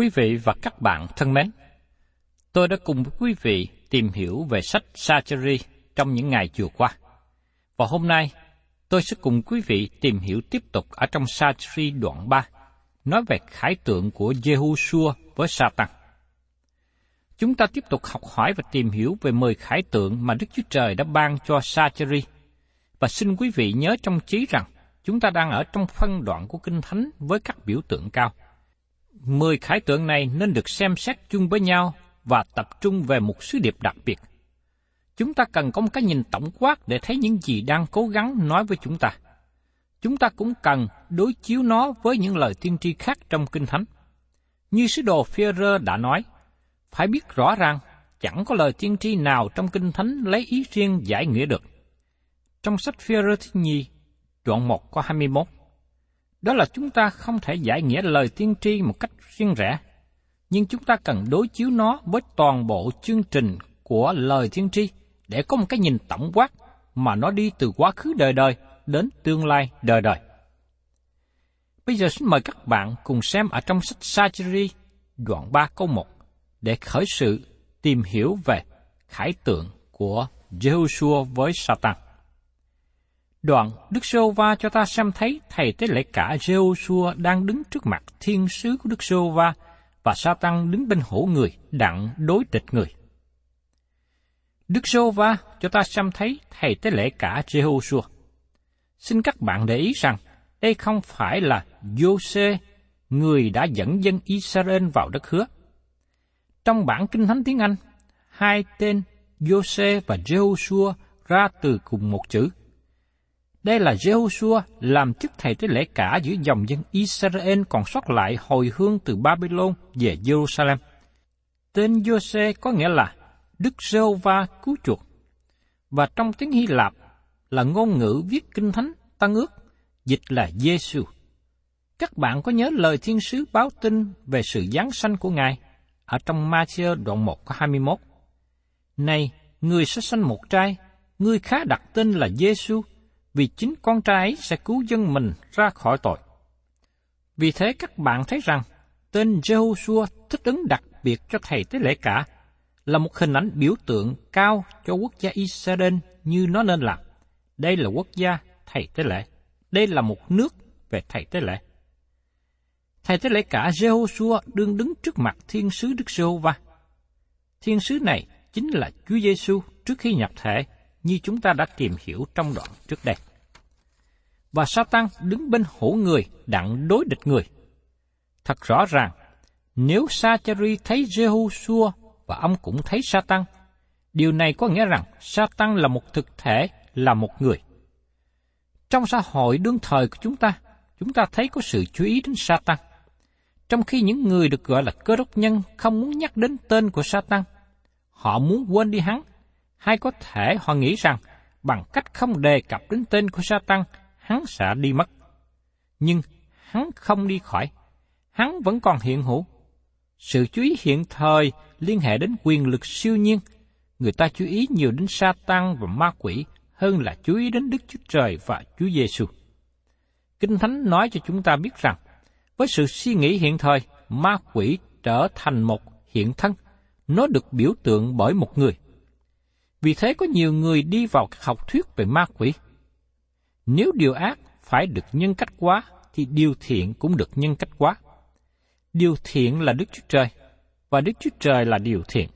Quý vị và các bạn thân mến, tôi đã cùng với quý vị tìm hiểu về sách Sacheri trong những ngày vừa qua. Và hôm nay, tôi sẽ cùng quý vị tìm hiểu tiếp tục ở trong Sacheri đoạn 3, nói về khải tượng của Jehoshua với Satan. Chúng ta tiếp tục học hỏi và tìm hiểu về mười khải tượng mà Đức Chúa Trời đã ban cho Sacheri. Và xin quý vị nhớ trong trí rằng, chúng ta đang ở trong phân đoạn của Kinh Thánh với các biểu tượng cao. Mười khải tượng này nên được xem xét chung với nhau và tập trung về một sứ điệp đặc biệt. Chúng ta cần có một cái nhìn tổng quát để thấy những gì đang cố gắng nói với chúng ta. Chúng ta cũng cần đối chiếu nó với những lời tiên tri khác trong Kinh Thánh. Như sứ đồ Führer đã nói, phải biết rõ ràng chẳng có lời tiên tri nào trong Kinh Thánh lấy ý riêng giải nghĩa được. Trong sách Führer thứ nhì, đoạn 1 có 21, đó là chúng ta không thể giải nghĩa lời tiên tri một cách riêng rẽ, nhưng chúng ta cần đối chiếu nó với toàn bộ chương trình của lời tiên tri để có một cái nhìn tổng quát mà nó đi từ quá khứ đời đời đến tương lai đời đời. Bây giờ xin mời các bạn cùng xem ở trong sách Sacheri đoạn 3 câu 1 để khởi sự tìm hiểu về khải tượng của Jehoshua với Satan. Đoạn Đức Sô Va cho ta xem thấy thầy tế lễ cả Jehoshua đang đứng trước mặt thiên sứ của Đức Sô Va và sa tăng đứng bên hổ người đặng đối địch người. Đức Sô Va cho ta xem thấy thầy tế lễ cả Jehoshua. Xin các bạn để ý rằng đây không phải là Giô-xê, người đã dẫn dân Israel vào đất hứa. Trong bản Kinh Thánh tiếng Anh, hai tên Giô-xê và Jehoshua ra từ cùng một chữ. Đây là Jehoshua làm chức thầy tế lễ cả giữa dòng dân Israel còn sót lại hồi hương từ Babylon về Jerusalem. Tên Giô-xê có nghĩa là Đức giê va cứu chuộc. Và trong tiếng Hy Lạp là ngôn ngữ viết kinh thánh tăng ước, dịch là Giêsu. Các bạn có nhớ lời thiên sứ báo tin về sự giáng sanh của Ngài ở trong Matthew đoạn 1 có 21. Này, người sẽ sanh một trai, người khá đặt tên là Giêsu, vì chính con trai ấy sẽ cứu dân mình ra khỏi tội. Vì thế các bạn thấy rằng tên Jehoshua thích ứng đặc biệt cho thầy tế lễ cả là một hình ảnh biểu tượng cao cho quốc gia Israel như nó nên làm. Đây là quốc gia thầy tế lễ. Đây là một nước về thầy tế lễ. Thầy tế lễ cả Jehoshua đương đứng trước mặt thiên sứ Đức Giê-hô-va. Thiên sứ này chính là Chúa Giêsu trước khi nhập thể, như chúng ta đã tìm hiểu trong đoạn trước đây. Và Satan đứng bên hữu người đặng đối địch người. Thật rõ ràng, nếu Sa-cha-ri thấy Jehoshua và ông cũng thấy Satan, điều này có nghĩa rằng Satan là một thực thể, là một người. Trong xã hội đương thời của chúng ta, chúng ta thấy có sự chú ý đến Satan. Trong khi những người được gọi là cơ đốc nhân không muốn nhắc đến tên của Satan, họ muốn quên đi hắn, hay có thể họ nghĩ rằng bằng cách không đề cập đến tên của Satan, hắn sẽ đi mất. Nhưng hắn không đi khỏi, hắn vẫn còn hiện hữu. Sự chú ý hiện thời liên hệ đến quyền lực siêu nhiên, người ta chú ý nhiều đến Satan và ma quỷ hơn là chú ý đến Đức Chúa Trời và Chúa Giêsu. Kinh Thánh nói cho chúng ta biết rằng, với sự suy nghĩ hiện thời, ma quỷ trở thành một hiện thân, nó được biểu tượng bởi một người. Vì thế có nhiều người đi vào các học thuyết về ma quỷ. Nếu điều ác phải được nhân cách quá, thì điều thiện cũng được nhân cách quá. Điều thiện là Đức Chúa Trời, và Đức Chúa Trời là điều thiện.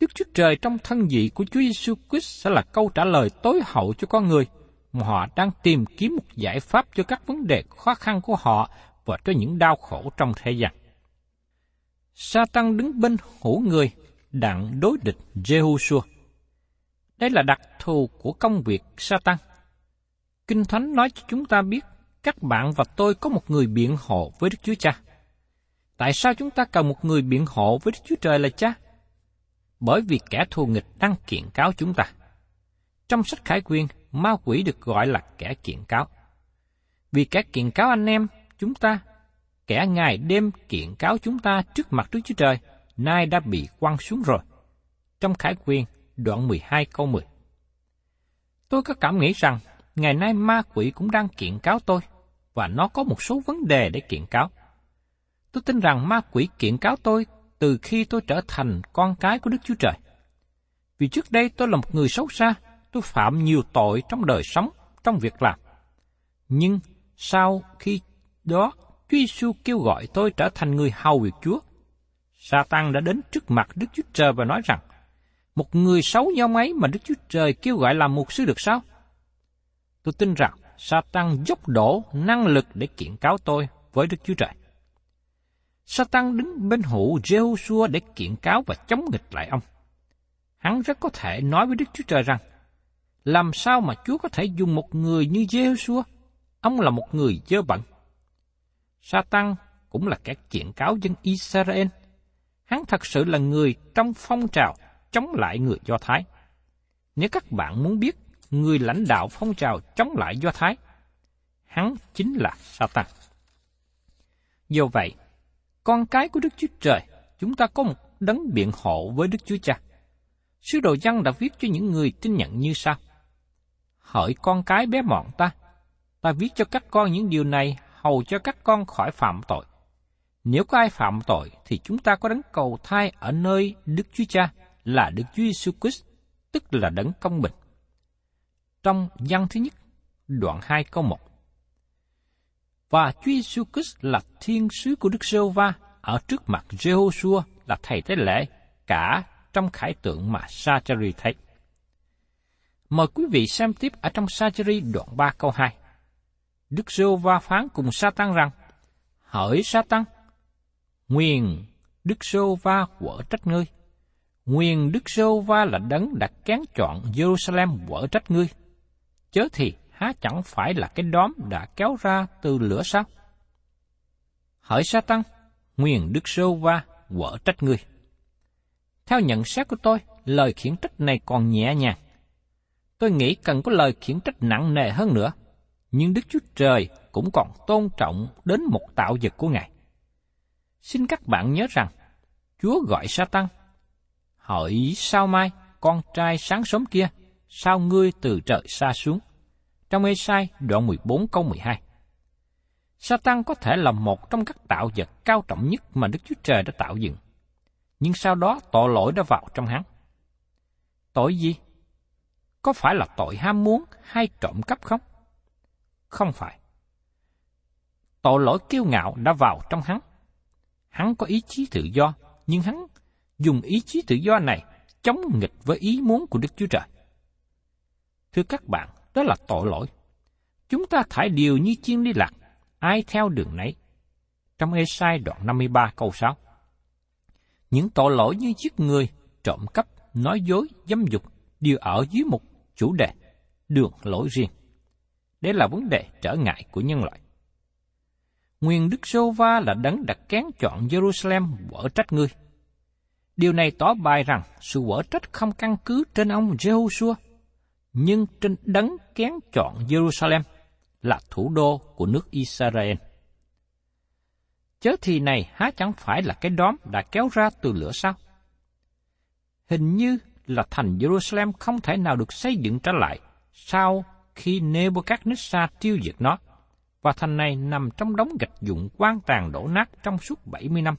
Đức Chúa Trời trong thân vị của Chúa Giêsu Christ sẽ là câu trả lời tối hậu cho con người mà họ đang tìm kiếm một giải pháp cho các vấn đề khó khăn của họ và cho những đau khổ trong thế gian. Satan đứng bên hữu người đặng đối địch Jehoshua. Đây là đặc thù của công việc Satan. Kinh Thánh nói cho chúng ta biết các bạn và tôi có một người biện hộ với Đức Chúa Cha. Tại sao chúng ta cần một người biện hộ với Đức Chúa Trời là Cha? Bởi vì kẻ thù nghịch đang kiện cáo chúng ta. Trong sách Khải Quyên, ma quỷ được gọi là kẻ kiện cáo. Vì kẻ kiện cáo anh em, chúng ta, kẻ ngày đêm kiện cáo chúng ta trước mặt Đức Chúa Trời, nay đã bị quăng xuống rồi. Trong Khải Quyên, đoạn 12 câu 10. Tôi có cảm nghĩ rằng, ngày nay ma quỷ cũng đang kiện cáo tôi, và nó có một số vấn đề để kiện cáo. Tôi tin rằng ma quỷ kiện cáo tôi từ khi tôi trở thành con cái của Đức Chúa Trời. Vì trước đây tôi là một người xấu xa, tôi phạm nhiều tội trong đời sống, trong việc làm. Nhưng sau khi đó, Chúa Giêsu kêu gọi tôi trở thành người hầu việc Chúa. Satan đã đến trước mặt Đức Chúa Trời và nói rằng, một người xấu như ấy mà Đức Chúa Trời kêu gọi làm mục sư được sao? Tôi tin rằng Satan dốc đổ năng lực để kiện cáo tôi với Đức Chúa Trời. Satan đứng bên hữu Jehoshua để kiện cáo và chống nghịch lại ông. Hắn rất có thể nói với Đức Chúa Trời rằng, làm sao mà Chúa có thể dùng một người như Jehoshua? Ông là một người dơ bẩn. Satan cũng là kẻ kiện cáo dân Israel. Hắn thật sự là người trong phong trào chống lại người Do Thái. Nếu các bạn muốn biết người lãnh đạo phong trào chống lại Do Thái, hắn chính là Satan. Do vậy, con cái của Đức Chúa Trời, chúng ta có một đấng biện hộ với Đức Chúa Cha. Sứ đồ dân đã viết cho những người tin nhận như sau. Hỡi con cái bé mọn ta, ta viết cho các con những điều này hầu cho các con khỏi phạm tội. Nếu có ai phạm tội thì chúng ta có đấng cầu thai ở nơi Đức Chúa Cha là Đức Chúa Giêsu Christ, tức là đấng công bình. Trong văn thứ nhất, đoạn 2 câu 1 và Chúa Giêsu Christ là thiên sứ của Đức giê va ở trước mặt Jehoshua là thầy tế lễ cả trong khải tượng mà Sachari thấy. Mời quý vị xem tiếp ở trong Sachari đoạn 3 câu 2. Đức giê va phán cùng Satan rằng, Hỡi Satan, nguyền Đức giê va quở trách ngươi. Nguyên Đức giê va là đấng đã kén chọn Jerusalem quở trách ngươi. Chớ thì há chẳng phải là cái đóm đã kéo ra từ lửa sao? Hỡi sa tăng, nguyên đức sô va, quở trách ngươi. Theo nhận xét của tôi, lời khiển trách này còn nhẹ nhàng. Tôi nghĩ cần có lời khiển trách nặng nề hơn nữa, nhưng Đức Chúa Trời cũng còn tôn trọng đến một tạo vật của Ngài. Xin các bạn nhớ rằng, Chúa gọi sa tăng, hỏi sao mai, con trai sáng sớm kia, sao ngươi từ trời xa xuống? trong Ê-sai đoạn 14 câu 12. Satan có thể là một trong các tạo vật cao trọng nhất mà Đức Chúa Trời đã tạo dựng. Nhưng sau đó tội lỗi đã vào trong hắn. Tội gì? Có phải là tội ham muốn hay trộm cắp không? Không phải. tội lỗi kiêu ngạo đã vào trong hắn. Hắn có ý chí tự do, nhưng hắn dùng ý chí tự do này chống nghịch với ý muốn của Đức Chúa Trời. Thưa các bạn, đó là tội lỗi. Chúng ta thải điều như chiên đi lạc, ai theo đường nấy. Trong Ê-sai đoạn 53 câu 6. Những tội lỗi như giết người, trộm cắp, nói dối, dâm dục đều ở dưới một chủ đề, đường lỗi riêng. Đây là vấn đề trở ngại của nhân loại. Nguyên Đức Sô Va là đấng đặt kén chọn Jerusalem vỡ trách ngươi. Điều này tỏ bài rằng sự vỡ trách không căn cứ trên ông Jehoshua, nhưng trên đấng kén chọn Jerusalem là thủ đô của nước Israel. Chớ thì này há chẳng phải là cái đóm đã kéo ra từ lửa sao? Hình như là thành Jerusalem không thể nào được xây dựng trở lại sau khi Nebuchadnezzar tiêu diệt nó, và thành này nằm trong đống gạch dụng quan tàn đổ nát trong suốt 70 năm.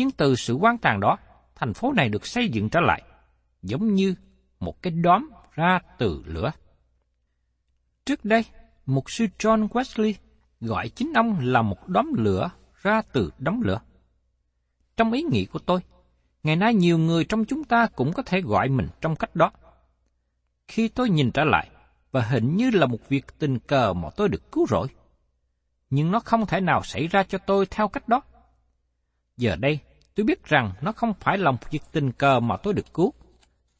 Nhưng từ sự quan tàn đó, thành phố này được xây dựng trở lại, giống như một cái đóm ra từ lửa. Trước đây, mục sư John Wesley gọi chính ông là một đóm lửa ra từ đống lửa. Trong ý nghĩ của tôi, ngày nay nhiều người trong chúng ta cũng có thể gọi mình trong cách đó. Khi tôi nhìn trở lại, và hình như là một việc tình cờ mà tôi được cứu rỗi. Nhưng nó không thể nào xảy ra cho tôi theo cách đó. Giờ đây, tôi biết rằng nó không phải là một việc tình cờ mà tôi được cứu.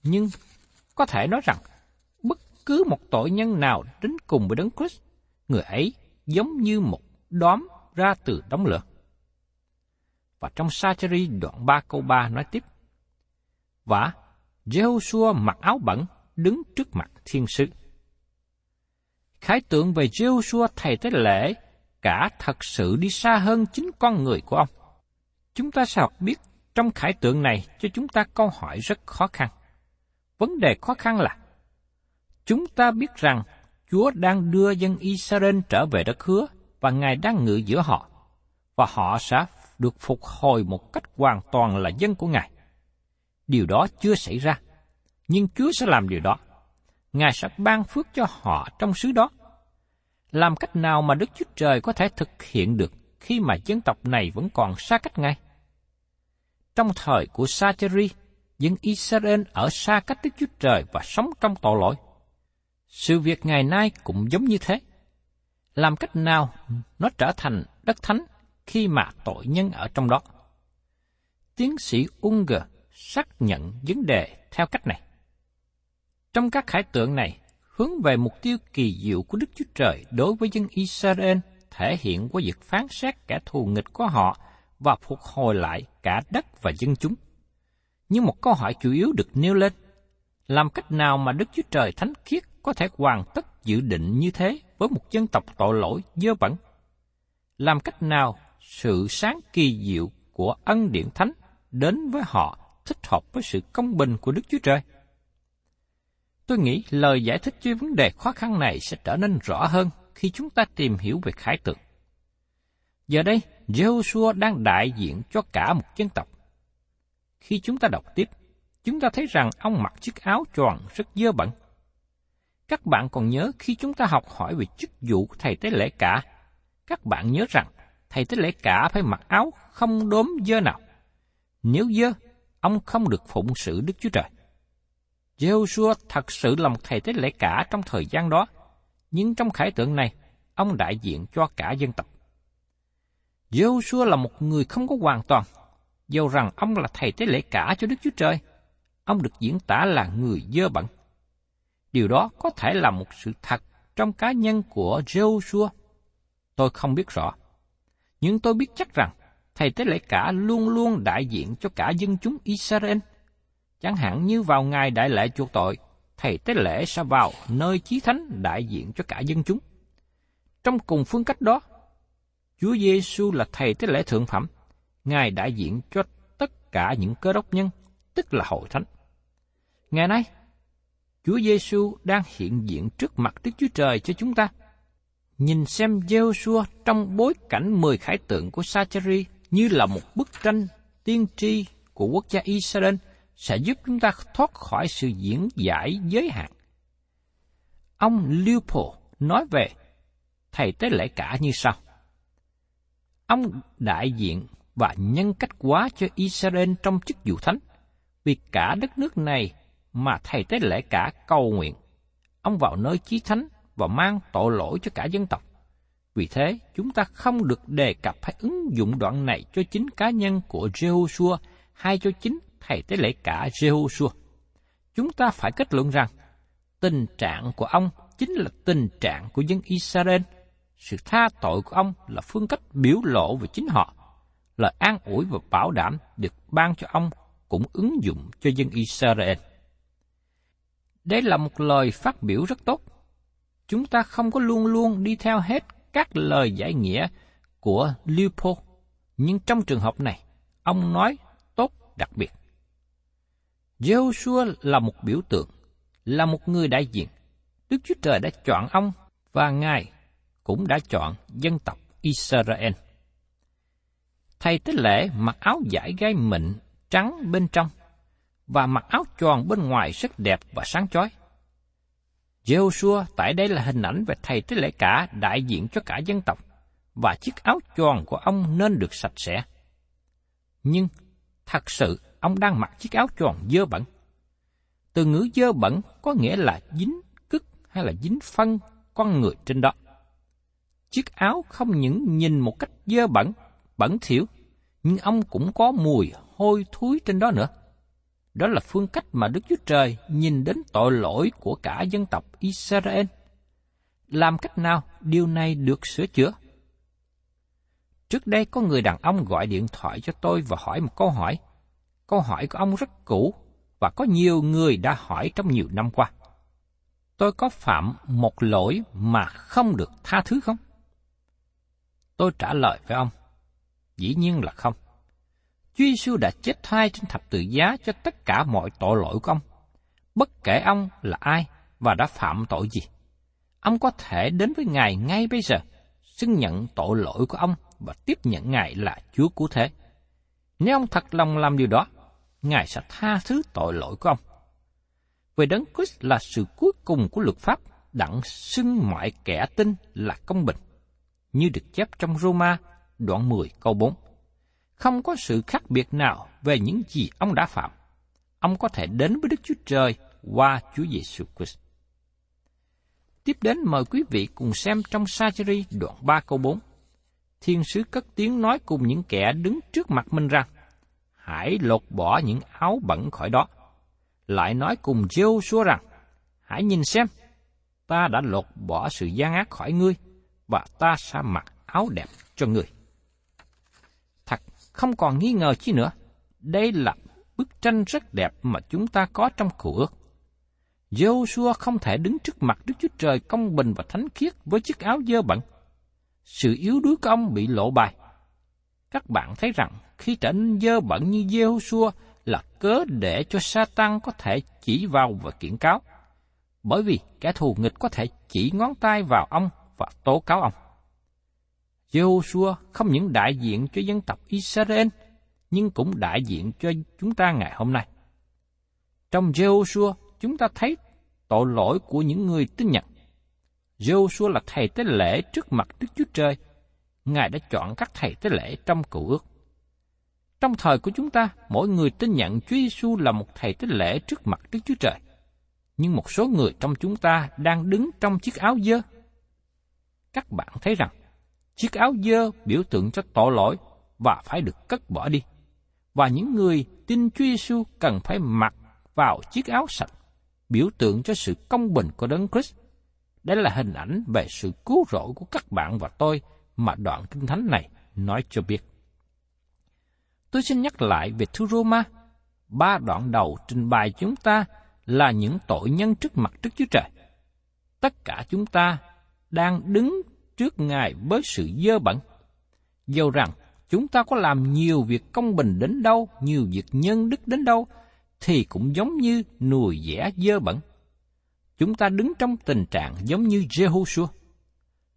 Nhưng có thể nói rằng, bất cứ một tội nhân nào đến cùng với Đấng Christ, người ấy giống như một đóm ra từ đống lửa. Và trong Sacheri đoạn 3 câu 3 nói tiếp, Và Jehoshua mặc áo bẩn đứng trước mặt thiên sứ. Khái tượng về Jehoshua thầy tế lễ cả thật sự đi xa hơn chính con người của ông. Chúng ta sẽ học biết trong khải tượng này cho chúng ta câu hỏi rất khó khăn. Vấn đề khó khăn là chúng ta biết rằng Chúa đang đưa dân Israel trở về đất hứa và Ngài đang ngự giữa họ, và họ sẽ được phục hồi một cách hoàn toàn là dân của Ngài. Điều đó chưa xảy ra, nhưng Chúa sẽ làm điều đó. Ngài sẽ ban phước cho họ trong xứ đó. Làm cách nào mà Đức Chúa Trời có thể thực hiện được khi mà dân tộc này vẫn còn xa cách Ngài? Trong thời của Sacheri, dân Israel ở xa cách Đức Chúa Trời và sống trong tội lỗi. Sự việc ngày nay cũng giống như thế. Làm cách nào nó trở thành đất thánh khi mà tội nhân ở trong đó? Tiến sĩ Unger xác nhận vấn đề theo cách này. Trong các khải tượng này, hướng về mục tiêu kỳ diệu của Đức Chúa Trời đối với dân Israel thể hiện qua việc phán xét kẻ thù nghịch của họ và phục hồi lại cả đất và dân chúng. Nhưng một câu hỏi chủ yếu được nêu lên, làm cách nào mà Đức Chúa Trời thánh khiết có thể hoàn tất dự định như thế với một dân tộc tội lỗi dơ bẩn? Làm cách nào sự sáng kỳ diệu của ân điển thánh đến với họ thích hợp với sự công bình của Đức Chúa Trời? Tôi nghĩ lời giải thích cho vấn đề khó khăn này sẽ trở nên rõ hơn khi chúng ta tìm hiểu về khải tượng. Giờ đây, Joshua đang đại diện cho cả một dân tộc. Khi chúng ta đọc tiếp, chúng ta thấy rằng ông mặc chiếc áo tròn rất dơ bẩn. Các bạn còn nhớ khi chúng ta học hỏi về chức vụ của thầy tế lễ cả, các bạn nhớ rằng thầy tế lễ cả phải mặc áo không đốm dơ nào. Nếu dơ, ông không được phụng sự Đức Chúa Trời. Joshua thật sự là một thầy tế lễ cả trong thời gian đó, nhưng trong khải tượng này, ông đại diện cho cả dân tộc. Joshua là một người không có hoàn toàn, dầu rằng ông là thầy tế lễ cả cho Đức Chúa Trời, ông được diễn tả là người dơ bẩn. Điều đó có thể là một sự thật trong cá nhân của Joshua. Tôi không biết rõ, nhưng tôi biết chắc rằng thầy tế lễ cả luôn luôn đại diện cho cả dân chúng Israel Chẳng hạn như vào ngày đại lễ chuộc tội, thầy tế lễ sẽ vào nơi chí thánh đại diện cho cả dân chúng. Trong cùng phương cách đó, Chúa Giêsu là thầy tế lễ thượng phẩm, Ngài đại diện cho tất cả những cơ đốc nhân, tức là hội thánh. Ngày nay, Chúa Giêsu đang hiện diện trước mặt Đức Chúa Trời cho chúng ta. Nhìn xem Giêsu trong bối cảnh mười khải tượng của Sacheri như là một bức tranh tiên tri của quốc gia Israel – sẽ giúp chúng ta thoát khỏi sự diễn giải giới hạn. Ông Leopold nói về thầy tế lễ cả như sau. Ông đại diện và nhân cách quá cho Israel trong chức vụ thánh, vì cả đất nước này mà thầy tế lễ cả cầu nguyện. Ông vào nơi chí thánh và mang tội lỗi cho cả dân tộc. Vì thế, chúng ta không được đề cập hay ứng dụng đoạn này cho chính cá nhân của Jehoshua hay cho chính thầy tế lễ cả Jehoshua. Chúng ta phải kết luận rằng, tình trạng của ông chính là tình trạng của dân Israel. Sự tha tội của ông là phương cách biểu lộ về chính họ. Lời an ủi và bảo đảm được ban cho ông cũng ứng dụng cho dân Israel. Đây là một lời phát biểu rất tốt. Chúng ta không có luôn luôn đi theo hết các lời giải nghĩa của Leopold, nhưng trong trường hợp này, ông nói tốt đặc biệt. Joshua là một biểu tượng, là một người đại diện. Đức Chúa Trời đã chọn ông và Ngài cũng đã chọn dân tộc Israel. Thầy tế lễ mặc áo giải gai mịn trắng bên trong và mặc áo tròn bên ngoài rất đẹp và sáng chói. Joshua tại đây là hình ảnh về thầy tế lễ cả đại diện cho cả dân tộc, và chiếc áo tròn của ông nên được sạch sẽ. Nhưng, thật sự, ông đang mặc chiếc áo tròn dơ bẩn. Từ ngữ dơ bẩn có nghĩa là dính cứt hay là dính phân con người trên đó. Chiếc áo không những nhìn một cách dơ bẩn, bẩn thỉu, nhưng ông cũng có mùi hôi thối trên đó nữa. Đó là phương cách mà Đức Chúa Trời nhìn đến tội lỗi của cả dân tộc Israel. Làm cách nào điều này được sửa chữa? Trước đây có người đàn ông gọi điện thoại cho tôi và hỏi một câu hỏi. Câu hỏi của ông rất cũ và có nhiều người đã hỏi trong nhiều năm qua. Tôi có phạm một lỗi mà không được tha thứ không? Tôi trả lời với ông, dĩ nhiên là không. Chúa Giêsu đã chết thay trên thập tự giá cho tất cả mọi tội lỗi của ông. Bất kể ông là ai và đã phạm tội gì, ông có thể đến với Ngài ngay bây giờ, xưng nhận tội lỗi của ông và tiếp nhận Ngài là Chúa cứu thế. Nếu ông thật lòng làm điều đó, Ngài sẽ tha thứ tội lỗi của ông. Về đấng Christ là sự cuối cùng của luật pháp, đặng xưng mọi kẻ tin là công bình, như được chép trong Roma đoạn 10 câu 4 không có sự khác biệt nào về những gì ông đã phạm. Ông có thể đến với Đức Chúa Trời qua Chúa Giêsu Christ. Tiếp đến mời quý vị cùng xem trong sajari đoạn 3 câu 4. Thiên sứ cất tiếng nói cùng những kẻ đứng trước mặt mình rằng, hãy lột bỏ những áo bẩn khỏi đó. Lại nói cùng giê xua rằng, hãy nhìn xem, ta đã lột bỏ sự gian ác khỏi ngươi, và ta sẽ mặc áo đẹp cho người thật, không còn nghi ngờ chi nữa. Đây là bức tranh rất đẹp mà chúng ta có trong cựu ước. Joshua không thể đứng trước mặt Đức Chúa Trời công bình và thánh khiết với chiếc áo dơ bẩn. Sự yếu đuối của ông bị lộ bài. Các bạn thấy rằng khi trở nên dơ bẩn như Joshua là cớ để cho Satan có thể chỉ vào và kiện cáo. Bởi vì kẻ thù nghịch có thể chỉ ngón tay vào ông và tố cáo ông. Joshua không những đại diện cho dân tộc Israel, nhưng cũng đại diện cho chúng ta ngày hôm nay. Trong Joshua, chúng ta thấy tội lỗi của những người tin nhận. Joshua là thầy tế lễ trước mặt Đức Chúa Trời. Ngài đã chọn các thầy tế lễ trong cựu ước. Trong thời của chúng ta, mỗi người tin nhận Chúa Giêsu là một thầy tế lễ trước mặt Đức Chúa Trời. Nhưng một số người trong chúng ta đang đứng trong chiếc áo dơ. Các bạn thấy rằng Chiếc áo dơ biểu tượng cho tội lỗi và phải được cất bỏ đi. Và những người tin Chúa Giêsu cần phải mặc vào chiếc áo sạch, biểu tượng cho sự công bình của Đấng Christ. Đây là hình ảnh về sự cứu rỗi của các bạn và tôi mà đoạn kinh thánh này nói cho biết. Tôi xin nhắc lại về thư Roma. Ba đoạn đầu trình bày chúng ta là những tội nhân trước mặt trước Chúa Trời. Tất cả chúng ta đang đứng trước Ngài với sự dơ bẩn. Dầu rằng chúng ta có làm nhiều việc công bình đến đâu, nhiều việc nhân đức đến đâu, thì cũng giống như nùi dẻ dơ bẩn. Chúng ta đứng trong tình trạng giống như Jehoshua.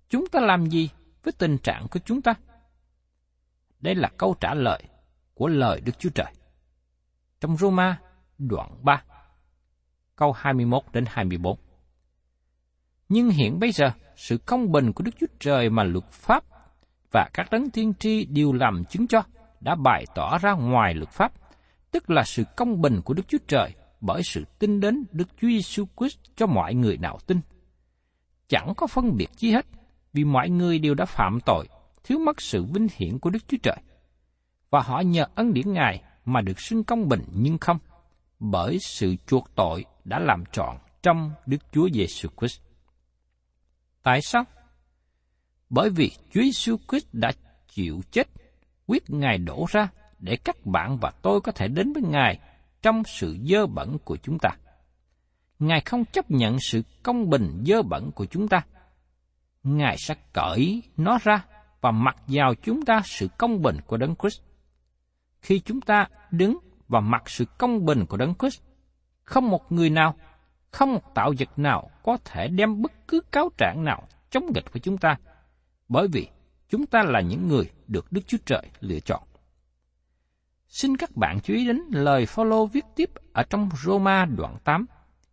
Chúng ta làm gì với tình trạng của chúng ta? Đây là câu trả lời của lời Đức Chúa Trời. Trong Roma đoạn 3, câu 21 đến 24. Nhưng hiện bây giờ, sự công bình của Đức Chúa Trời mà luật pháp và các đấng tiên tri đều làm chứng cho đã bày tỏ ra ngoài luật pháp, tức là sự công bình của Đức Chúa Trời bởi sự tin đến Đức Chúa Giêsu Christ cho mọi người nào tin. Chẳng có phân biệt chi hết, vì mọi người đều đã phạm tội, thiếu mất sự vinh hiển của Đức Chúa Trời. Và họ nhờ ân điển Ngài mà được xưng công bình nhưng không, bởi sự chuộc tội đã làm trọn trong Đức Chúa Giêsu Christ. Tại sao? Bởi vì Chúa Giêsu Christ đã chịu chết, quyết Ngài đổ ra để các bạn và tôi có thể đến với Ngài trong sự dơ bẩn của chúng ta. Ngài không chấp nhận sự công bình dơ bẩn của chúng ta. Ngài sẽ cởi nó ra và mặc vào chúng ta sự công bình của Đấng Christ. Khi chúng ta đứng và mặc sự công bình của Đấng Christ, không một người nào, không một tạo vật nào có thể đem bất cứ cáo trạng nào chống nghịch với chúng ta, bởi vì chúng ta là những người được Đức Chúa Trời lựa chọn. Xin các bạn chú ý đến lời Phaolô viết tiếp ở trong Roma đoạn 8,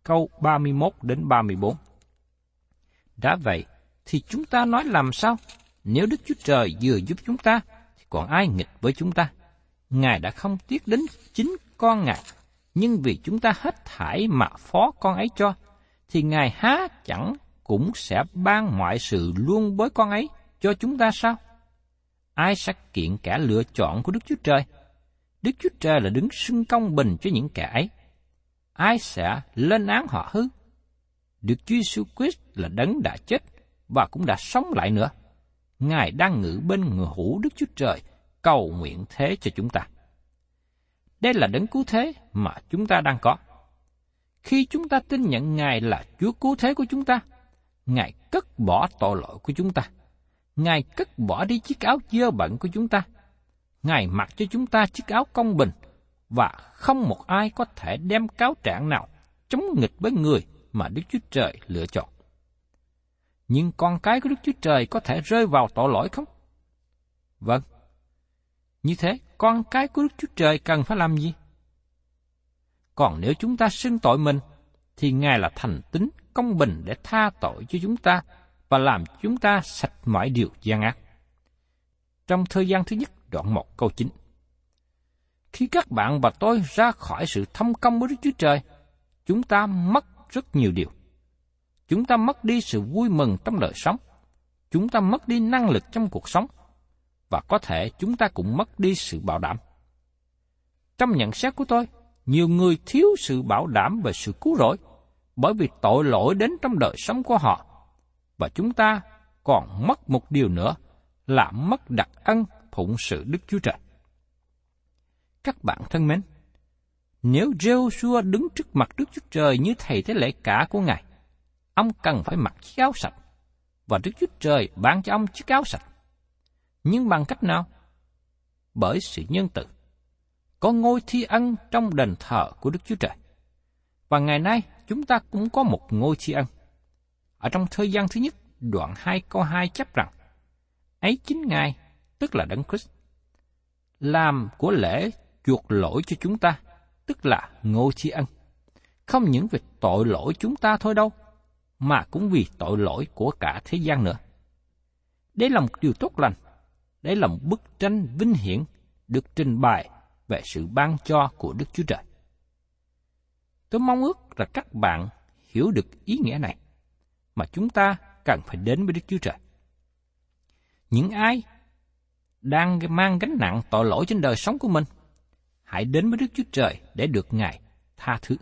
câu 31 đến 34. Đã vậy, thì chúng ta nói làm sao? Nếu Đức Chúa Trời vừa giúp chúng ta, thì còn ai nghịch với chúng ta? Ngài đã không tiếc đến chính con Ngài, nhưng vì chúng ta hết thải mà phó con ấy cho, thì Ngài há chẳng cũng sẽ ban mọi sự luôn với con ấy cho chúng ta sao? Ai sẽ kiện kẻ lựa chọn của Đức Chúa Trời? Đức Chúa Trời là đứng xưng công bình cho những kẻ ấy. Ai sẽ lên án họ hư? Đức Chúa Jesus Christ là đấng đã chết và cũng đã sống lại nữa. Ngài đang ngự bên người hữu Đức Chúa Trời, cầu nguyện thế cho chúng ta. Đây là đấng cứu thế mà chúng ta đang có. Khi chúng ta tin nhận Ngài là Chúa cứu thế của chúng ta, Ngài cất bỏ tội lỗi của chúng ta. Ngài cất bỏ đi chiếc áo dơ bẩn của chúng ta. Ngài mặc cho chúng ta chiếc áo công bình, và không một ai có thể đem cáo trạng nào chống nghịch với người mà Đức Chúa Trời lựa chọn. Nhưng con cái của Đức Chúa Trời có thể rơi vào tội lỗi không? Vâng. Như thế, con cái của Đức Chúa Trời cần phải làm gì? Còn nếu chúng ta xưng tội mình, thì Ngài là thành tính công bình để tha tội cho chúng ta và làm chúng ta sạch mọi điều gian ác. Trong thời gian thứ nhất, đoạn 1 câu 9. Khi các bạn và tôi ra khỏi sự thâm công của Đức Chúa Trời, chúng ta mất rất nhiều điều. Chúng ta mất đi sự vui mừng trong đời sống. Chúng ta mất đi năng lực trong cuộc sống. Và có thể chúng ta cũng mất đi sự bảo đảm. Trong nhận xét của tôi, nhiều người thiếu sự bảo đảm về sự cứu rỗi bởi vì tội lỗi đến trong đời sống của họ. Và chúng ta còn mất một điều nữa là mất đặc ân phụng sự Đức Chúa Trời. Các bạn thân mến, nếu Joshua đứng trước mặt Đức Chúa Trời như thầy thế lễ cả của Ngài, ông cần phải mặc chiếc áo sạch, và Đức Chúa Trời ban cho ông chiếc áo sạch. Nhưng bằng cách nào? Bởi sự nhân từ. Có ngôi thi ân trong đền thờ của Đức Chúa Trời. Và ngày nay, chúng ta cũng có một ngôi thi ân. Ở trong thời gian thứ nhất, đoạn 2 câu 2 chấp rằng, ấy chính Ngài, tức là Đấng Christ, làm của lễ chuộc lỗi cho chúng ta, tức là ngôi thi ân. Không những vì tội lỗi chúng ta thôi đâu, mà cũng vì tội lỗi của cả thế gian nữa. Đây là một điều tốt lành, để là một bức tranh vinh hiển được trình bày về sự ban cho của Đức Chúa Trời. Tôi mong ước là các bạn hiểu được ý nghĩa này, mà chúng ta cần phải đến với Đức Chúa Trời. Những ai đang mang gánh nặng tội lỗi trên đời sống của mình, hãy đến với Đức Chúa Trời để được Ngài tha thứ.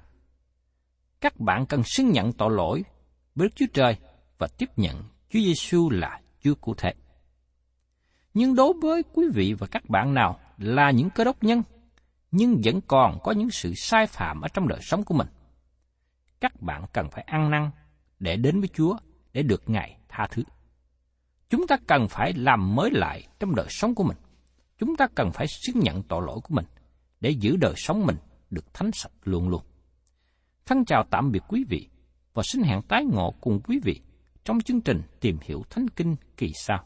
Các bạn cần xưng nhận tội lỗi với Đức Chúa Trời và tiếp nhận Chúa Giêsu là Chúa cụ thể. Nhưng đối với quý vị và các bạn nào là những cơ đốc nhân, nhưng vẫn còn có những sự sai phạm ở trong đời sống của mình, các bạn cần phải ăn năn để đến với Chúa để được Ngài tha thứ. Chúng ta cần phải làm mới lại trong đời sống của mình. Chúng ta cần phải xưng nhận tội lỗi của mình để giữ đời sống mình được thánh sạch luôn luôn. Thân chào tạm biệt quý vị và xin hẹn tái ngộ cùng quý vị trong chương trình Tìm hiểu Thánh Kinh kỳ sau.